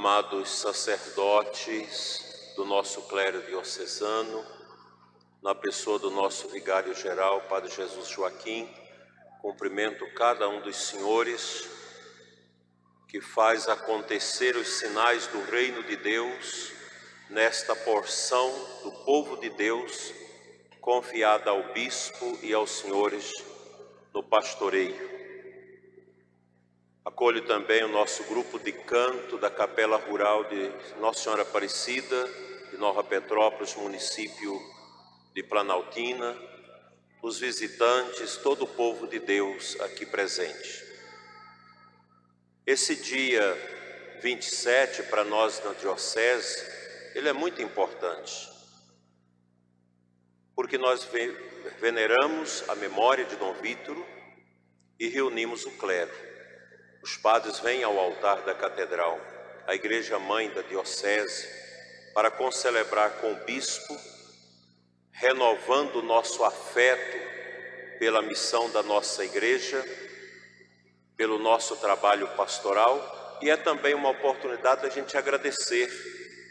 amados sacerdotes do nosso clero diocesano, na pessoa do nosso vigário-geral, Padre Jesus Joaquim, cumprimento cada um dos senhores que faz acontecer os sinais do reino de Deus nesta porção do povo de Deus confiada ao bispo e aos senhores no pastoreio. Acolho também o nosso grupo de canto da Capela Rural de Nossa Senhora Aparecida, de Nova Petrópolis, município de Planaltina, os visitantes, todo o povo de Deus aqui presente. Esse dia 27 para nós na Diocese, ele é muito importante, porque nós veneramos a memória de Dom Vítoro e reunimos o clero. Os padres vêm ao altar da catedral, a igreja mãe da diocese, para concelebrar com o bispo, renovando nosso afeto pela missão da nossa igreja, pelo nosso trabalho pastoral, e é também uma oportunidade da gente agradecer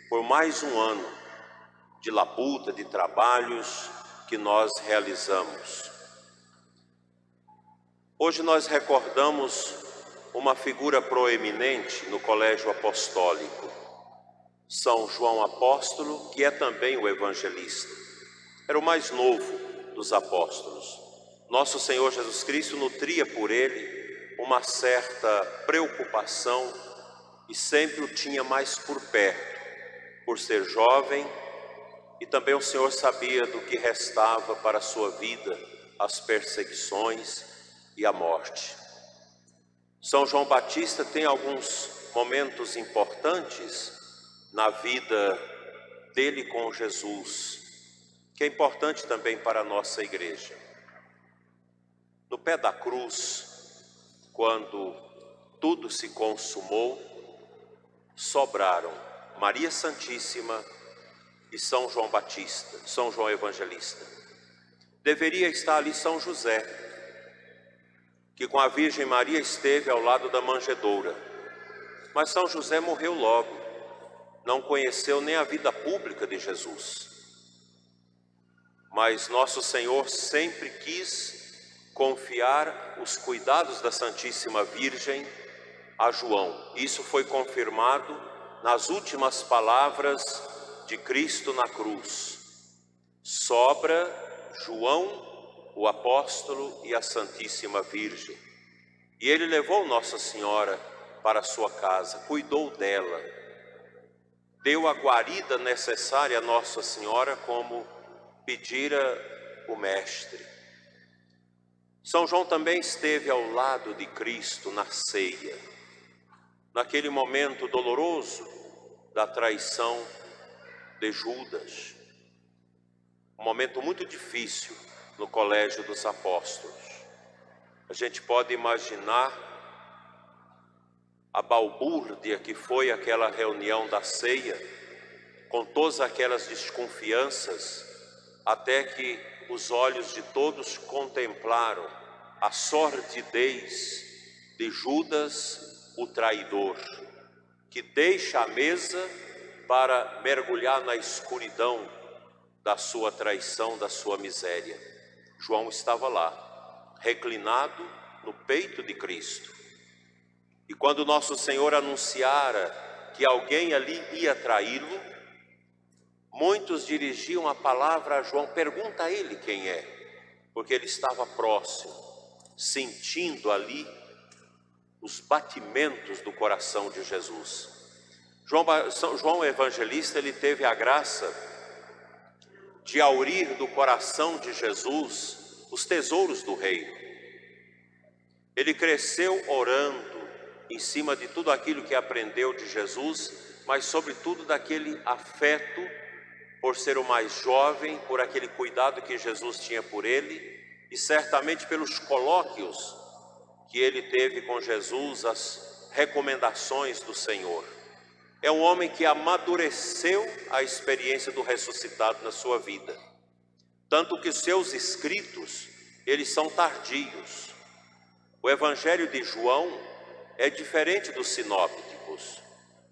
por mais um ano de labuta, de trabalhos que nós realizamos. Hoje nós recordamos uma figura proeminente no colégio apostólico, São João Apóstolo, que é também o evangelista. Era o mais novo dos apóstolos. Nosso Senhor Jesus Cristo nutria por ele uma certa preocupação e sempre o tinha mais por perto, por ser jovem e também o Senhor sabia do que restava para a sua vida, as perseguições e a morte. São João Batista tem alguns momentos importantes na vida dele com Jesus, que é importante também para a nossa igreja. No pé da cruz, quando tudo se consumou, sobraram Maria Santíssima e São João Batista, São João Evangelista. Deveria estar ali São José, que com a Virgem Maria esteve ao lado da manjedoura. Mas São José morreu logo, não conheceu nem a vida pública de Jesus. Mas nosso Senhor sempre quis confiar os cuidados da Santíssima Virgem a João. Isso foi confirmado nas últimas palavras de Cristo na cruz. Sobra João, o apóstolo e a Santíssima Virgem. E ele levou Nossa Senhora para sua casa, cuidou dela, deu a guarida necessária a Nossa Senhora, como pedira o Mestre. São João também esteve ao lado de Cristo na ceia, naquele momento doloroso da traição de Judas. Um momento muito difícil no colégio dos apóstolos. A gente pode imaginar a balbúrdia que foi aquela reunião da ceia, com todas aquelas desconfianças, até que os olhos de todos contemplaram a sordidez de Judas, o traidor, que deixa a mesa para mergulhar na escuridão da sua traição, da sua miséria. João estava lá, reclinado no peito de Cristo. E quando nosso Senhor anunciara que alguém ali ia traí-lo, muitos dirigiam a palavra a João: pergunta a ele quem é, porque ele estava próximo, sentindo ali os batimentos do coração de Jesus. João, João Evangelista, ele teve a graça de aurir do coração de Jesus os tesouros do reino. Ele cresceu orando em cima de tudo aquilo que aprendeu de Jesus, mas sobretudo daquele afeto por ser o mais jovem, por aquele cuidado que Jesus tinha por ele e certamente pelos colóquios que ele teve com Jesus, as recomendações do Senhor. É um homem que amadureceu a experiência do ressuscitado na sua vida. Tanto que seus escritos, eles são tardios. O evangelho de João é diferente dos sinópticos.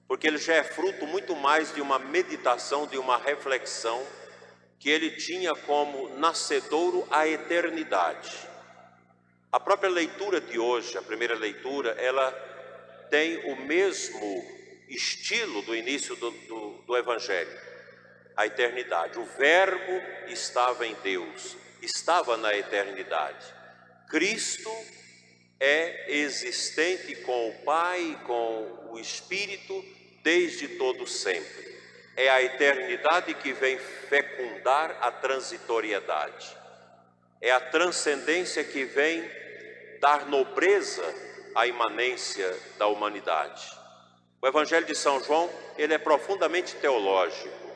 porque ele já é fruto muito mais de uma meditação, de uma reflexão que ele tinha como nascedouro a eternidade. A própria leitura de hoje, a primeira leitura, ela tem o mesmo estilo do início do, do, do Evangelho, a eternidade. O Verbo estava em Deus, estava na eternidade. Cristo é existente com o Pai, com o Espírito, desde todo sempre é a eternidade que vem fecundar a transitoriedade. É a transcendência que vem dar nobreza à imanência da humanidade. O Evangelho de São João, ele é profundamente teológico.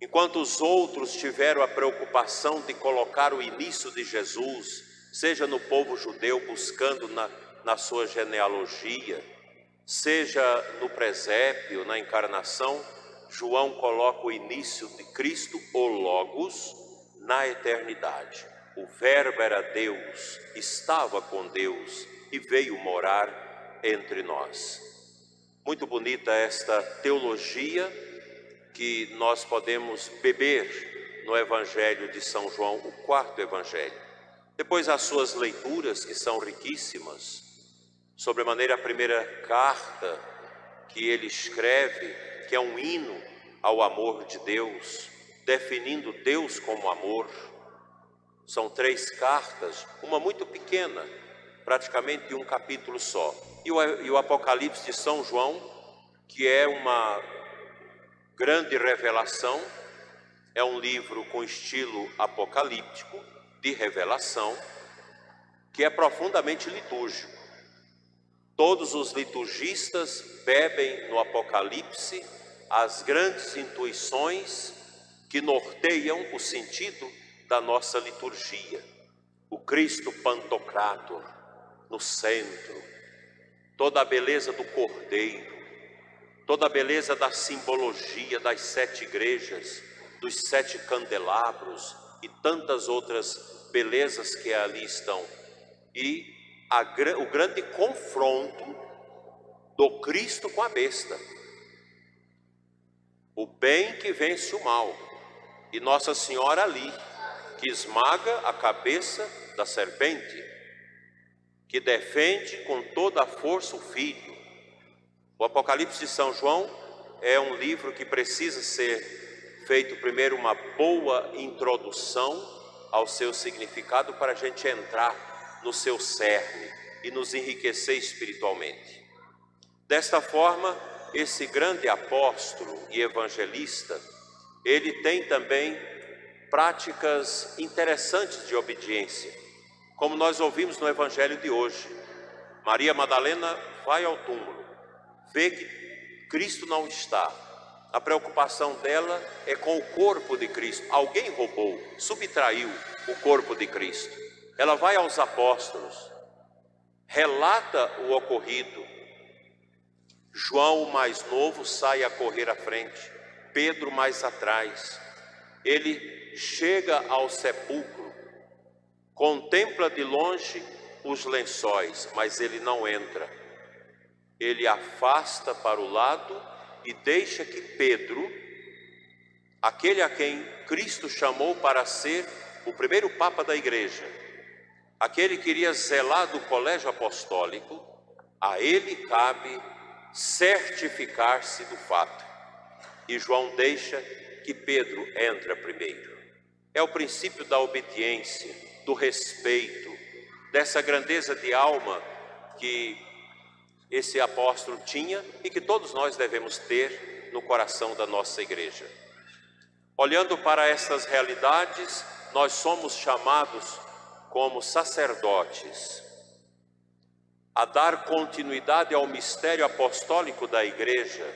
Enquanto os outros tiveram a preocupação de colocar o início de Jesus, seja no povo judeu buscando na, na sua genealogia, seja no presépio, na encarnação, João coloca o início de Cristo, o Logos, na eternidade. O Verbo era Deus, estava com Deus e veio morar entre nós. Muito bonita esta teologia que nós podemos beber no Evangelho de São João, o quarto Evangelho. Depois as suas leituras, que são riquíssimas, sobre a maneira a primeira carta que ele escreve, que é um hino ao amor de Deus, definindo Deus como amor. São três cartas, uma muito pequena, praticamente de um capítulo só. E o, e o Apocalipse de São João, que é uma grande revelação, é um livro com estilo apocalíptico, de revelação, que é profundamente litúrgico. Todos os liturgistas bebem no Apocalipse as grandes intuições que norteiam o sentido da nossa liturgia. O Cristo Pantocrator no centro, toda a beleza do Cordeiro, toda a beleza da simbologia das sete igrejas, dos sete candelabros e tantas outras belezas que ali estão. E a, o grande confronto do Cristo com a besta o bem que vence o mal, e Nossa Senhora ali, que esmaga a cabeça da serpente, que defende com toda a força o filho. O Apocalipse de São João é um livro que precisa ser feito primeiro uma boa introdução ao seu significado para a gente entrar no seu cerne e nos enriquecer espiritualmente. Desta forma, esse grande apóstolo e evangelista, ele tem também práticas interessantes de obediência, como nós ouvimos no evangelho de hoje. Maria Madalena vai ao túmulo, vê que Cristo não está. A preocupação dela é com o corpo de Cristo. Alguém roubou, subtraiu o corpo de Cristo. Ela vai aos apóstolos, relata o ocorrido, João, o mais novo, sai a correr à frente, Pedro mais atrás. Ele chega ao sepulcro, contempla de longe os lençóis, mas ele não entra. Ele afasta para o lado e deixa que Pedro, aquele a quem Cristo chamou para ser o primeiro papa da igreja, aquele que iria zelar do colégio apostólico, a ele cabe certificar-se do fato. E João deixa que Pedro entra primeiro. É o princípio da obediência, do respeito, dessa grandeza de alma que esse apóstolo tinha e que todos nós devemos ter no coração da nossa igreja. Olhando para essas realidades, nós somos chamados como sacerdotes a dar continuidade ao mistério apostólico da Igreja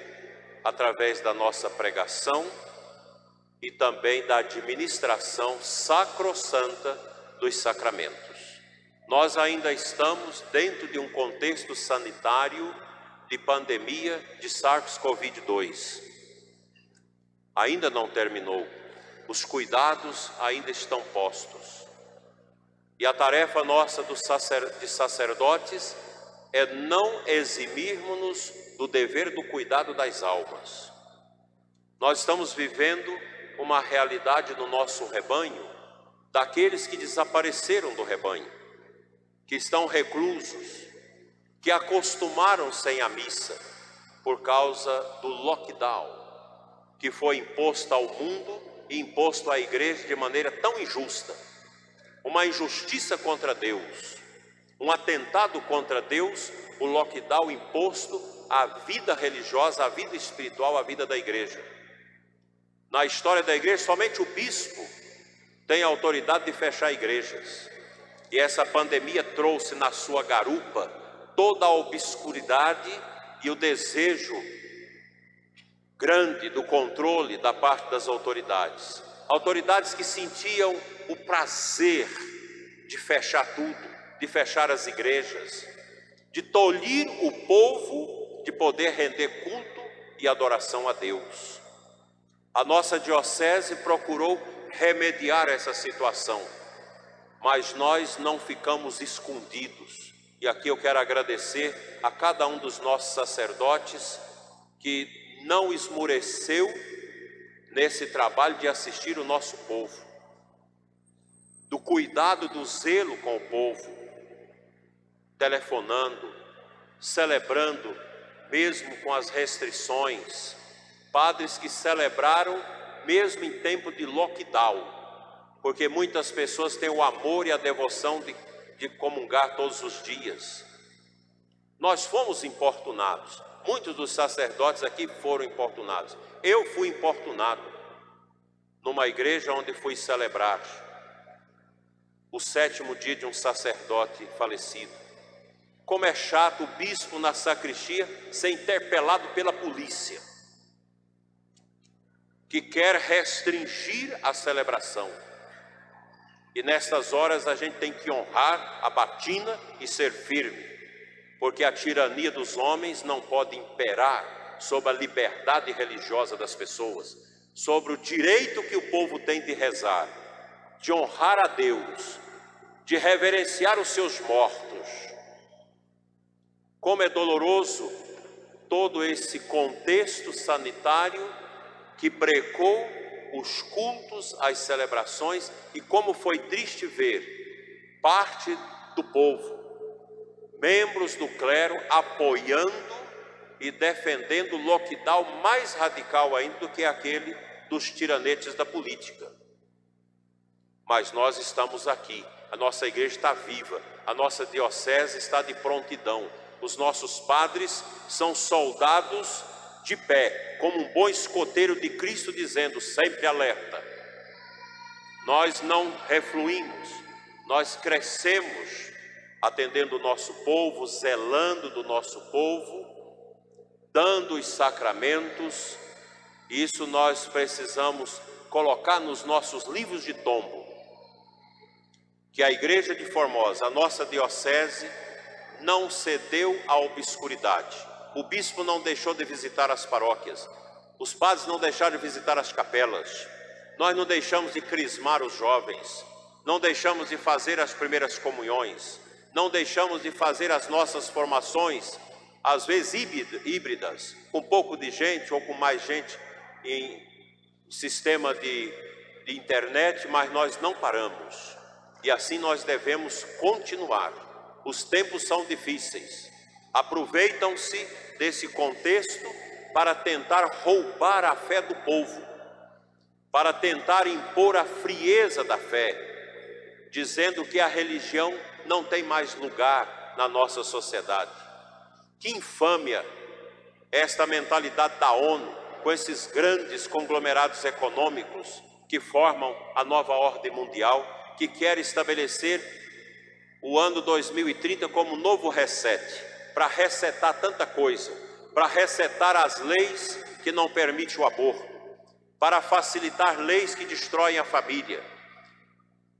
através da nossa pregação e também da administração sacrossanta dos sacramentos. Nós ainda estamos dentro de um contexto sanitário de pandemia de SARS-CoV-2. Ainda não terminou, os cuidados ainda estão postos. E a tarefa nossa de sacerdotes é não eximirmos-nos do dever do cuidado das almas. Nós estamos vivendo uma realidade no nosso rebanho daqueles que desapareceram do rebanho, que estão reclusos, que acostumaram-se a missa por causa do lockdown que foi imposto ao mundo e imposto à igreja de maneira tão injusta. Uma injustiça contra Deus, um atentado contra Deus, o lockdown imposto à vida religiosa, à vida espiritual, à vida da igreja. Na história da igreja, somente o bispo tem autoridade de fechar igrejas. E essa pandemia trouxe na sua garupa toda a obscuridade e o desejo grande do controle da parte das autoridades. Autoridades que sentiam o prazer de fechar tudo, de fechar as igrejas, de tolir o povo de poder render culto e adoração a Deus. A nossa diocese procurou remediar essa situação, mas nós não ficamos escondidos. E aqui eu quero agradecer a cada um dos nossos sacerdotes que não esmoreceu nesse trabalho de assistir o nosso povo, do cuidado, do zelo com o povo, telefonando, celebrando, mesmo com as restrições, padres que celebraram mesmo em tempo de lockdown, porque muitas pessoas têm o amor e a devoção de, de comungar todos os dias. Nós fomos importunados, Muitos dos sacerdotes aqui foram importunados. Eu fui importunado numa igreja onde fui celebrar o sétimo dia de um sacerdote falecido. Como é chato o bispo na sacristia ser interpelado pela polícia, que quer restringir a celebração. E nestas horas a gente tem que honrar a batina e ser firme porque a tirania dos homens não pode imperar sobre a liberdade religiosa das pessoas, sobre o direito que o povo tem de rezar, de honrar a Deus, de reverenciar os seus mortos. Como é doloroso todo esse contexto sanitário que brecou os cultos, as celebrações e como foi triste ver parte do povo membros do clero apoiando e defendendo o lockdown mais radical ainda do que aquele dos tiranetes da política. Mas nós estamos aqui, a nossa igreja está viva, a nossa diocese está de prontidão, os nossos padres são soldados de pé, como um bom escoteiro de Cristo, dizendo sempre alerta. Nós não refluímos, nós crescemos atendendo o nosso povo, zelando do nosso povo, dando os sacramentos. Isso nós precisamos colocar nos nossos livros de tombo. Que a igreja de Formosa, a nossa diocese, não cedeu à obscuridade. O bispo não deixou de visitar as paróquias. Os padres não deixaram de visitar as capelas. Nós não deixamos de crismar os jovens. Não deixamos de fazer as primeiras comunhões não deixamos de fazer as nossas formações, às vezes híbridas, com pouco de gente ou com mais gente em sistema de, de internet, mas nós não paramos. E assim nós devemos continuar. Os tempos são difíceis. Aproveitam-se desse contexto para tentar roubar a fé do povo, para tentar impor a frieza da fé, dizendo que a religião não tem mais lugar na nossa sociedade. Que infâmia esta mentalidade da ONU com esses grandes conglomerados econômicos que formam a nova ordem mundial, que quer estabelecer o ano 2030 como novo reset, para resetar tanta coisa, para resetar as leis que não permitem o aborto, para facilitar leis que destroem a família,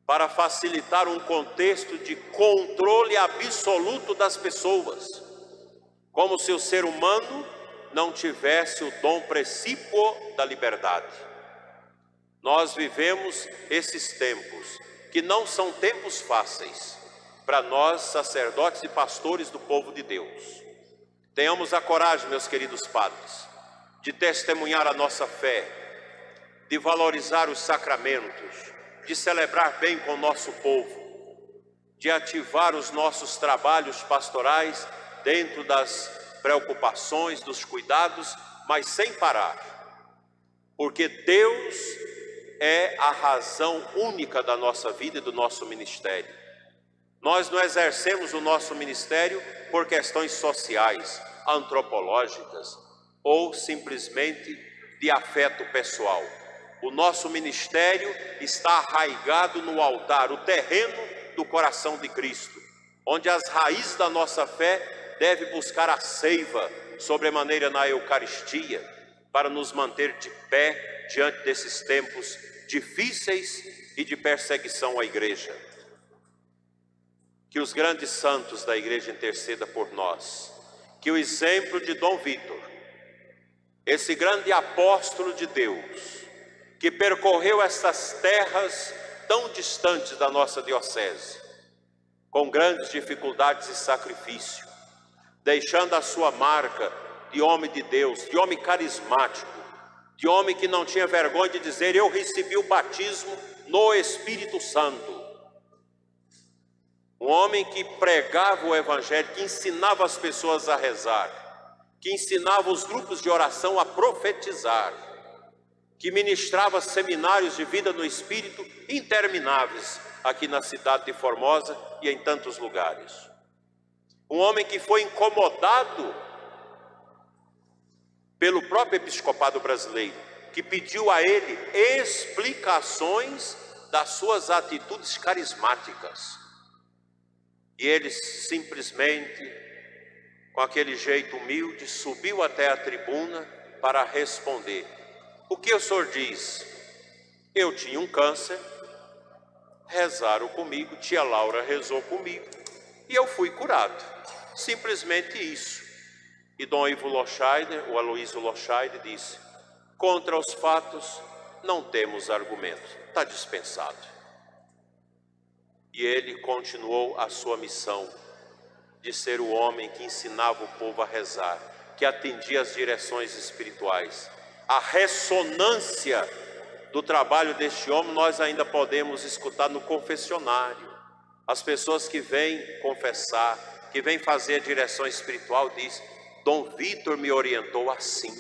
para facilitar um contexto de controle absoluto das pessoas, como se o ser humano não tivesse o dom precípuo da liberdade. Nós vivemos esses tempos, que não são tempos fáceis para nós, sacerdotes e pastores do povo de Deus. Tenhamos a coragem, meus queridos padres, de testemunhar a nossa fé, de valorizar os sacramentos, de celebrar bem com o nosso povo, de ativar os nossos trabalhos pastorais dentro das preocupações, dos cuidados, mas sem parar, porque Deus é a razão única da nossa vida e do nosso ministério. Nós não exercemos o nosso ministério por questões sociais, antropológicas ou simplesmente de afeto pessoal. O nosso ministério está arraigado no altar, o terreno do coração de Cristo, onde as raízes da nossa fé deve buscar a seiva sobremaneira na Eucaristia, para nos manter de pé diante desses tempos difíceis e de perseguição à igreja. Que os grandes santos da igreja interceda por nós. Que o exemplo de Dom Vitor, esse grande apóstolo de Deus, que percorreu essas terras tão distantes da nossa diocese, com grandes dificuldades e sacrifício, deixando a sua marca de homem de Deus, de homem carismático, de homem que não tinha vergonha de dizer: Eu recebi o batismo no Espírito Santo. Um homem que pregava o Evangelho, que ensinava as pessoas a rezar, que ensinava os grupos de oração a profetizar, que ministrava seminários de vida no Espírito intermináveis aqui na cidade de Formosa e em tantos lugares. Um homem que foi incomodado pelo próprio episcopado brasileiro, que pediu a ele explicações das suas atitudes carismáticas. E ele simplesmente, com aquele jeito humilde, subiu até a tribuna para responder. O que o senhor diz? Eu tinha um câncer, rezaram comigo, tia Laura rezou comigo e eu fui curado. Simplesmente isso. E Dom Ivo Loscheider, o Aloysio Loscheider, disse: contra os fatos não temos argumento, está dispensado. E ele continuou a sua missão de ser o homem que ensinava o povo a rezar, que atendia as direções espirituais. A ressonância do trabalho deste homem nós ainda podemos escutar no confessionário. As pessoas que vêm confessar, que vêm fazer a direção espiritual, diz: Dom Vitor me orientou assim.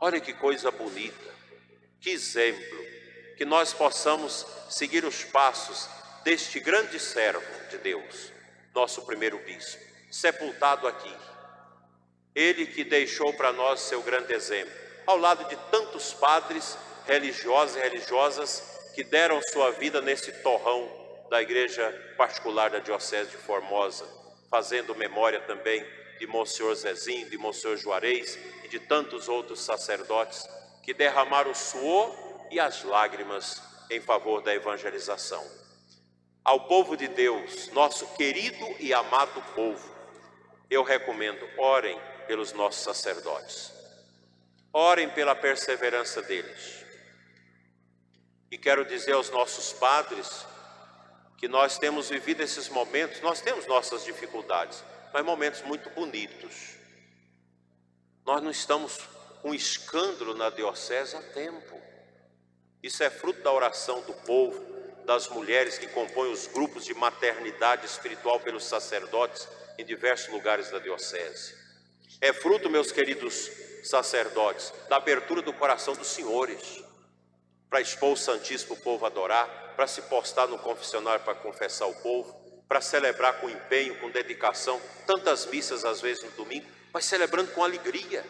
Olha que coisa bonita, que exemplo, que nós possamos seguir os passos deste grande servo de Deus, nosso primeiro bispo, sepultado aqui. Ele que deixou para nós seu grande exemplo, ao lado de tantos padres religiosos e religiosas que deram sua vida nesse torrão da igreja particular da Diocese de Formosa, fazendo memória também de Monsenhor Zezinho, de Monsenhor Juarez e de tantos outros sacerdotes que derramaram o suor e as lágrimas em favor da evangelização ao povo de Deus, nosso querido e amado povo, eu recomendo, orem pelos nossos sacerdotes, orem pela perseverança deles. E quero dizer aos nossos padres que nós temos vivido esses momentos, nós temos nossas dificuldades, mas momentos muito bonitos. Nós não estamos com escândalo na diocese há tempo. Isso é fruto da oração do povo, das mulheres que compõem os grupos de maternidade espiritual pelos sacerdotes em diversos lugares da diocese. É fruto, meus queridos sacerdotes, da abertura do coração dos senhores para expor o Santíssimo o povo adorar, para se postar no confessionário para confessar o povo, para celebrar com empenho, com dedicação, tantas missas às vezes no domingo, mas celebrando com alegria,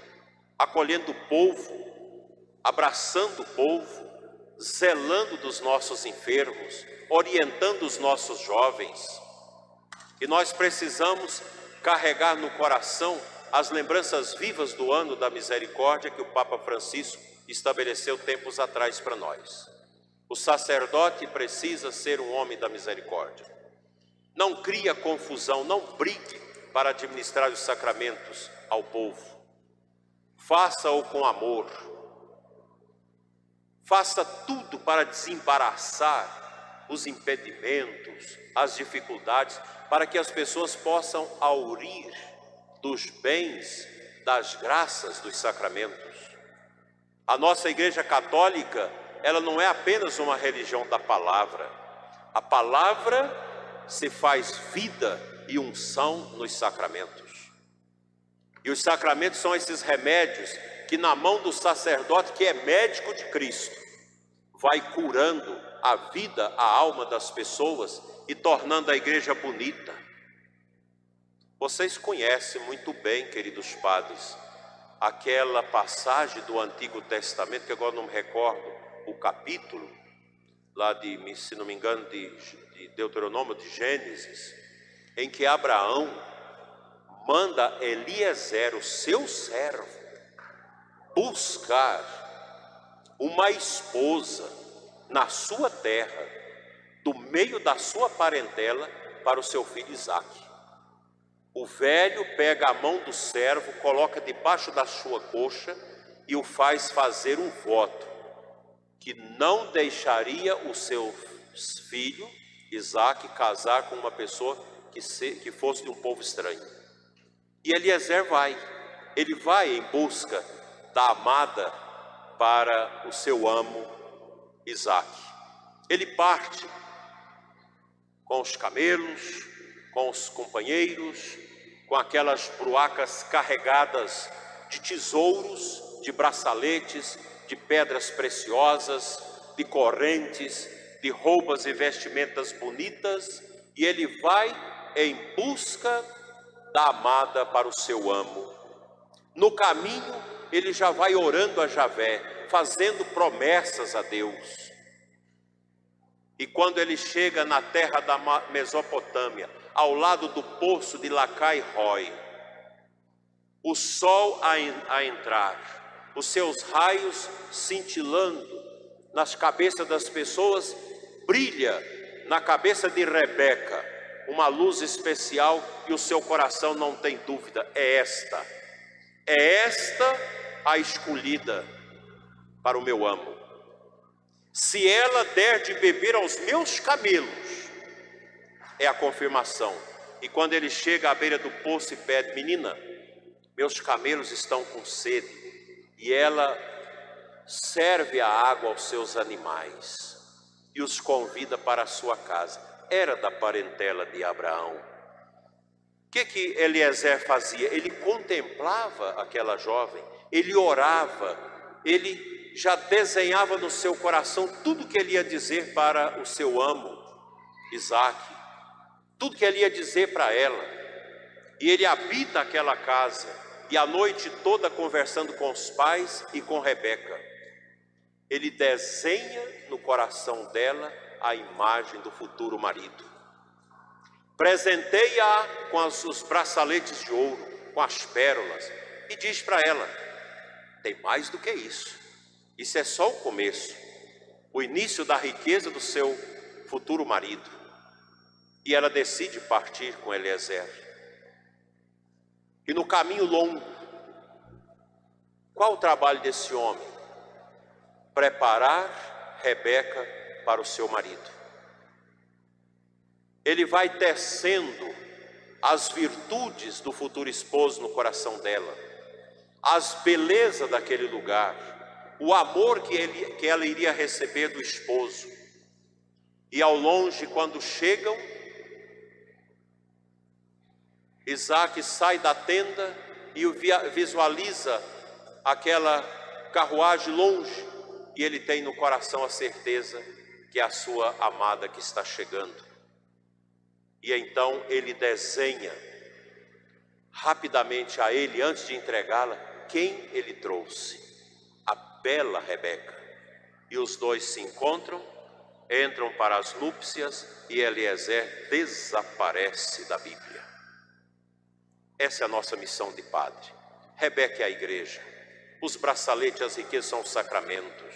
acolhendo o povo, abraçando o povo, zelando dos nossos enfermos, orientando os nossos jovens. E nós precisamos carregar no coração as lembranças vivas do ano da misericórdia que o Papa Francisco estabeleceu tempos atrás para nós. O sacerdote precisa ser um homem da misericórdia. Não cria confusão, não brigue para administrar os sacramentos ao povo. Faça-o com amor, Faça tudo para desembaraçar os impedimentos, as dificuldades, para que as pessoas possam aurir dos bens, das graças dos sacramentos. A nossa Igreja Católica, ela não é apenas uma religião da palavra. A palavra se faz vida e unção nos sacramentos. E os sacramentos são esses remédios que, na mão do sacerdote, que é médico de Cristo, vai curando a vida, a alma das pessoas e tornando a igreja bonita. Vocês conhecem muito bem, queridos padres, aquela passagem do Antigo Testamento, que agora não me recordo o capítulo, lá de, se não me engano, de, de Deuteronômio, de Gênesis, em que Abraão manda Eliezer, o seu servo, buscar uma esposa na sua terra, do meio da sua parentela, para o seu filho Isaque. O velho pega a mão do servo, coloca debaixo da sua coxa e o faz fazer um voto que não deixaria o seu filho Isaac casar com uma pessoa que, se, que fosse de um povo estranho. E Eliezer vai, ele vai em busca da amada para o seu amo Isaac. Ele parte com os camelos, com os companheiros, com aquelas bruacas carregadas de tesouros, de braçaletes, de pedras preciosas, de correntes, de roupas e vestimentas bonitas, e ele vai em busca da amada para o seu amo. No caminho, ele já vai orando a Javé, fazendo promessas a Deus. E quando ele chega na terra da Mesopotâmia, ao lado do poço de Lacai Roy. O sol a, a entrar, os seus raios cintilando nas cabeças das pessoas, brilha na cabeça de Rebeca uma luz especial e o seu coração não tem dúvida, é esta, é esta a escolhida para o meu amo. Se ela der de beber aos meus camelos, é a confirmação. E quando ele chega à beira do poço e pede, menina, meus camelos estão com sede, e ela serve a água aos seus animais e os convida para a sua casa. Era da parentela de Abraão. O que que Eliezer fazia? Ele contemplava aquela jovem, ele orava, ele já desenhava no seu coração tudo que ele ia dizer para o seu amo, Isaac tudo que ele ia dizer para ela. E ele habita aquela casa, e a noite toda conversando com os pais e com Rebeca. Ele desenha no coração dela a imagem do futuro marido. Presenteia-a com os braçaletes de ouro, com as pérolas, e diz para ela: tem mais do que isso. Isso é só o começo, o início da riqueza do seu futuro marido. E ela decide partir com Eliezer. E no caminho longo, qual o trabalho desse homem? Preparar Rebeca para o seu marido. Ele vai tecendo as virtudes do futuro esposo no coração dela, as belezas daquele lugar, o amor que, ele, que ela iria receber do esposo. E ao longe, quando chegam, Isaac sai da tenda e visualiza aquela carruagem longe, e ele tem no coração a certeza que é a sua amada que está chegando. E então ele desenha rapidamente a ele, antes de entregá-la, quem ele trouxe: a bela Rebeca. E os dois se encontram, entram para as núpcias e Eliezer desaparece da Bíblia. Essa é a nossa missão de padre. Rebeca é a igreja. Os braçaletes, as riquezas são os sacramentos.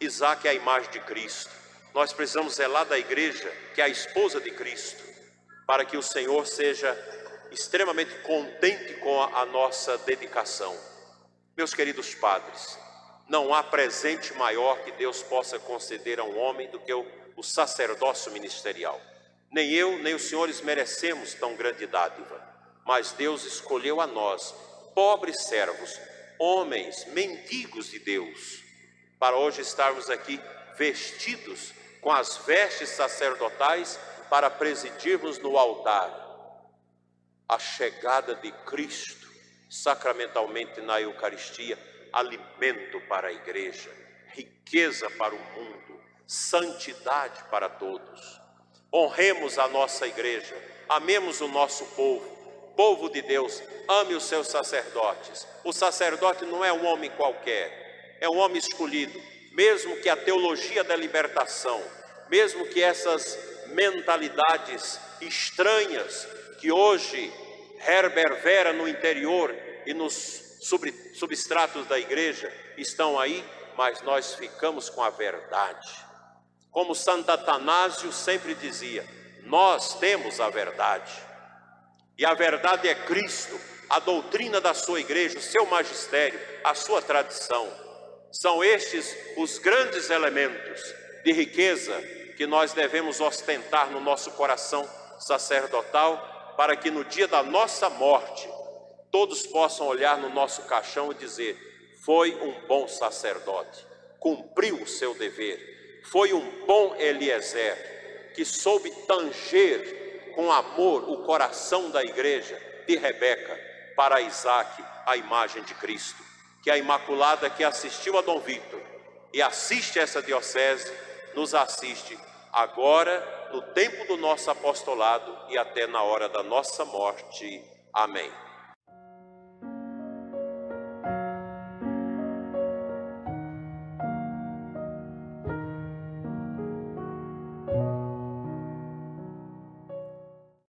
Isaac é a imagem de Cristo. Nós precisamos zelar da igreja, que é a esposa de Cristo, para que o Senhor seja extremamente contente com a, nossa dedicação. Meus queridos padres, não há presente maior que Deus possa conceder a um homem do que o, o sacerdócio ministerial. Nem eu, nem os senhores merecemos tão grande dádiva mas Deus escolheu a nós, pobres servos, homens, mendigos de Deus, para hoje estarmos aqui vestidos com as vestes sacerdotais para presidirmos no altar a chegada de Cristo sacramentalmente na Eucaristia, alimento para a igreja, riqueza para o mundo, santidade para todos. Honremos a nossa igreja, amemos o nosso povo, povo de Deus, ame os seus sacerdotes. O sacerdote não é um homem qualquer, é um homem escolhido, mesmo que a teologia da libertação, mesmo que essas mentalidades estranhas que hoje reverbera no interior e nos substratos da igreja estão aí, mas nós ficamos com a verdade. Como Santo Atanásio sempre dizia, nós temos a verdade. E a verdade é Cristo, a doutrina da sua igreja, o seu magistério, a sua tradição. São estes os grandes elementos de riqueza que nós devemos ostentar no nosso coração sacerdotal, para que no dia da nossa morte todos possam olhar no nosso caixão e dizer: foi um bom sacerdote, cumpriu o seu dever, foi um bom Eliezer, que soube tanger com amor o coração da igreja de Rebeca para Isaac, a imagem de Cristo. Que a Imaculada que assistiu a Dom Victor e assiste essa diocese, nos assiste agora, no tempo do nosso apostolado e até na hora da nossa morte. Amém.